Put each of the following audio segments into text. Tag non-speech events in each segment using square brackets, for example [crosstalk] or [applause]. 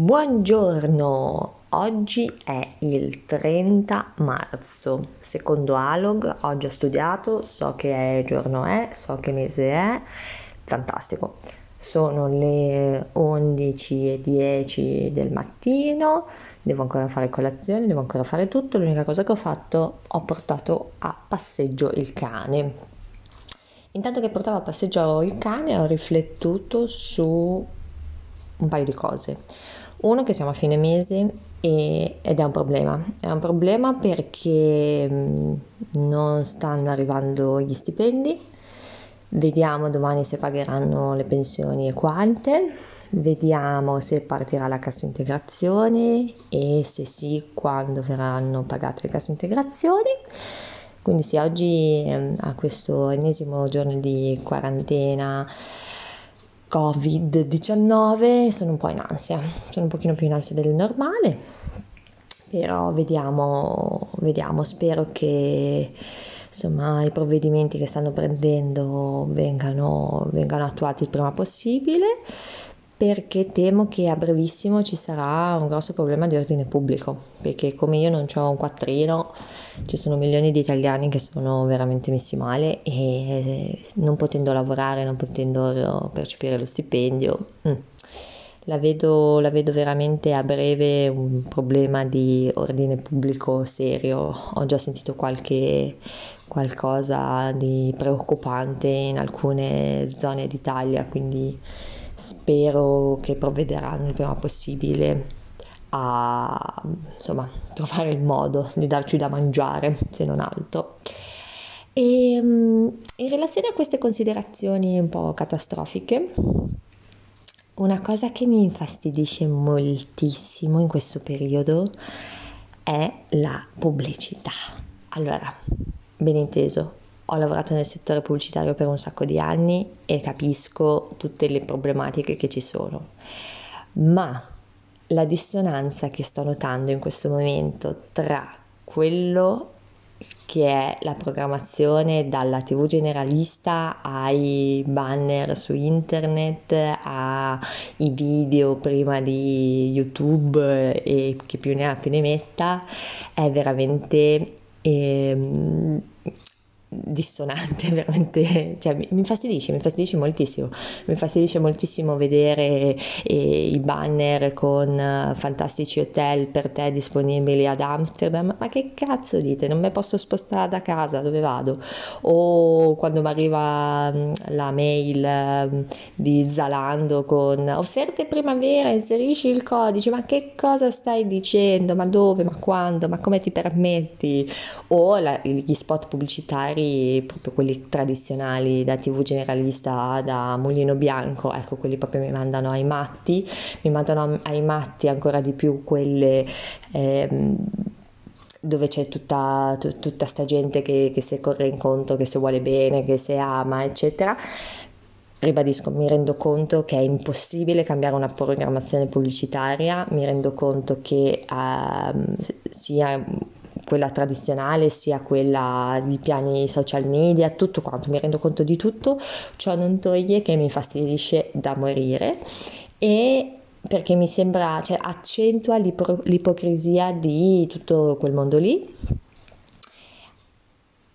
Buongiorno, oggi è il 30 marzo, secondo Alog, oggi ho studiato, so che giorno è, so che mese è, fantastico. Sono le 11.10 del mattino, devo ancora fare colazione, devo ancora fare tutto, l'unica cosa che ho fatto, ho portato a passeggio il cane. Intanto che portavo a passeggio il cane ho riflettuto su un paio di cose. Uno che siamo a fine mese e, ed è un problema. È un problema perché mm, non stanno arrivando gli stipendi. Vediamo domani se pagheranno le pensioni e quante. Vediamo se partirà la cassa integrazione e se sì, quando verranno pagate le casse integrazioni. Quindi sì, oggi mm, a questo ennesimo giorno di quarantena Covid-19 sono un po' in ansia, sono un pochino più in ansia del normale, però vediamo, vediamo, spero che insomma i provvedimenti che stanno prendendo vengano, vengano attuati il prima possibile perché temo che a brevissimo ci sarà un grosso problema di ordine pubblico, perché come io non ho un quattrino, ci sono milioni di italiani che sono veramente messi male e non potendo lavorare, non potendo percepire lo stipendio, mm, la, vedo, la vedo veramente a breve un problema di ordine pubblico serio. Ho già sentito qualche qualcosa di preoccupante in alcune zone d'Italia, quindi spero che provvederanno il prima possibile a insomma, trovare il modo di darci da mangiare, se non altro. E mm, in relazione a queste considerazioni un po' catastrofiche, una cosa che mi infastidisce moltissimo in questo periodo è la pubblicità. Allora, ben inteso, ho lavorato nel settore pubblicitario per un sacco di anni e capisco tutte le problematiche che ci sono, ma la dissonanza che sto notando in questo momento tra quello che è la programmazione dalla TV generalista ai banner su internet, ai video prima di YouTube e chi più ne ha più ne metta, è veramente ehm, dissonante, [laughs] veramente, cioè mi, mi infastidisce, mi infastidisce moltissimo, mi infastidisce moltissimo vedere eh, i banner con uh, fantastici hotel per te disponibili ad Amsterdam, ma che cazzo dite, non mi posso spostare da casa, dove vado? O quando mi arriva um, la mail um, di Zalando con offerte primavera, inserisci il codice, ma che cosa stai dicendo, ma dove, ma quando, ma come ti permetti? O la, gli spot pubblicitari proprio quelli tradizionali da tv generalista, da mulino bianco, ecco quelli proprio mi mandano ai matti, mi mandano ai matti ancora di più quelle... Ehm, dove c'è tutta, t- tutta sta gente che, che si corre incontro, che si vuole bene, che si ama, eccetera. Ribadisco, mi rendo conto che è impossibile cambiare una programmazione pubblicitaria, mi rendo conto che uh, sia quella tradizionale sia quella di piani social media, tutto quanto, mi rendo conto di tutto, ciò non toglie che mi infastidisce da morire e perché mi sembra, cioè accentua l'ipocrisia di tutto quel mondo lì.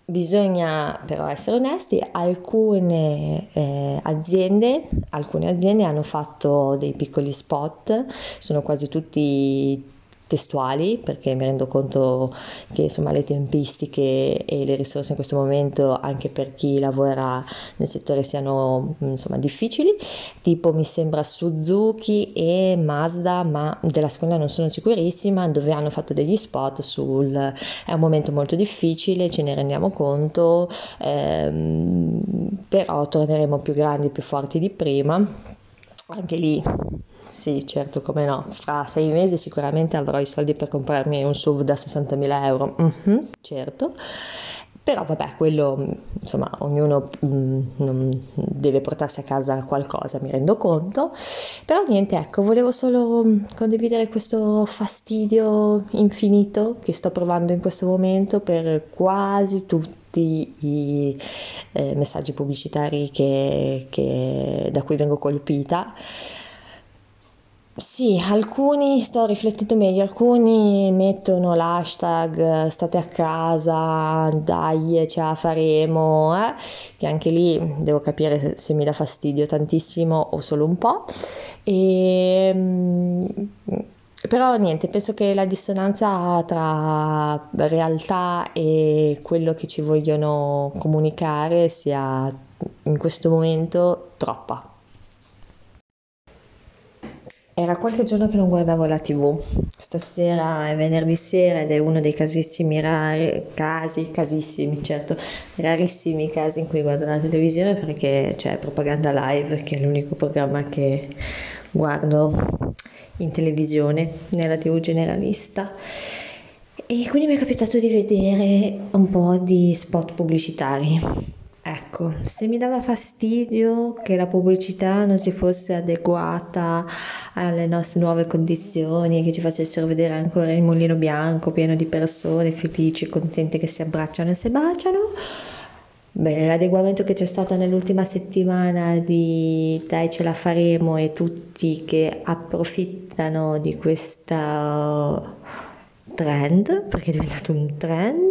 Bisogna però essere onesti, alcune eh, aziende, alcune aziende hanno fatto dei piccoli spot, sono quasi tutti testuali perché mi rendo conto che insomma le tempistiche e le risorse in questo momento anche per chi lavora nel settore siano insomma difficili. Tipo mi sembra Suzuki e Mazda ma della seconda non sono sicurissima dove hanno fatto degli spot sul è un momento molto difficile ce ne rendiamo conto ehm, però torneremo più grandi più forti di prima. Anche lì sì, certo, come no. Fra sei mesi sicuramente avrò i soldi per comprarmi un SUV da 60.000 euro. Mm-hmm, certo. Però vabbè, quello, insomma, ognuno mm, deve portarsi a casa qualcosa, mi rendo conto. Però niente, ecco, volevo solo condividere questo fastidio infinito che sto provando in questo momento per quasi tutti i eh, messaggi pubblicitari che, che, da cui vengo colpita sì, alcuni, sto riflettendo meglio, alcuni mettono l'hashtag state a casa, dai, ce la faremo, eh? che anche lì devo capire se, se mi dà fastidio tantissimo o solo un po'. E, mm, però niente, penso che la dissonanza tra realtà e quello che ci vogliono comunicare sia in questo momento troppa. Era qualche giorno che non guardavo la TV. Stasera è venerdì sera ed è uno dei casissimi rari, casi, casissimi, certo, rarissimi casi in cui guardo la televisione perché c'è Propaganda Live, che è l'unico programma che guardo in televisione, nella TV generalista. E quindi mi è capitato di vedere un po' di spot pubblicitari Ecco, se mi dava fastidio che la pubblicità non si fosse adeguata alle nostre nuove condizioni, che ci facessero vedere ancora il mulino bianco pieno di persone felici, contente che si abbracciano e si baciano, bene, l'adeguamento che c'è stato nell'ultima settimana di dai ce la faremo e tutti che approfittano di questo trend, perché è diventato un trend,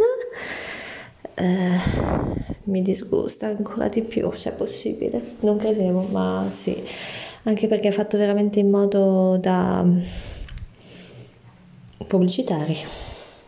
eh, mi disgusta ancora di più se è possibile. Non credevo, ma sì, anche perché è fatto veramente in modo da pubblicitari.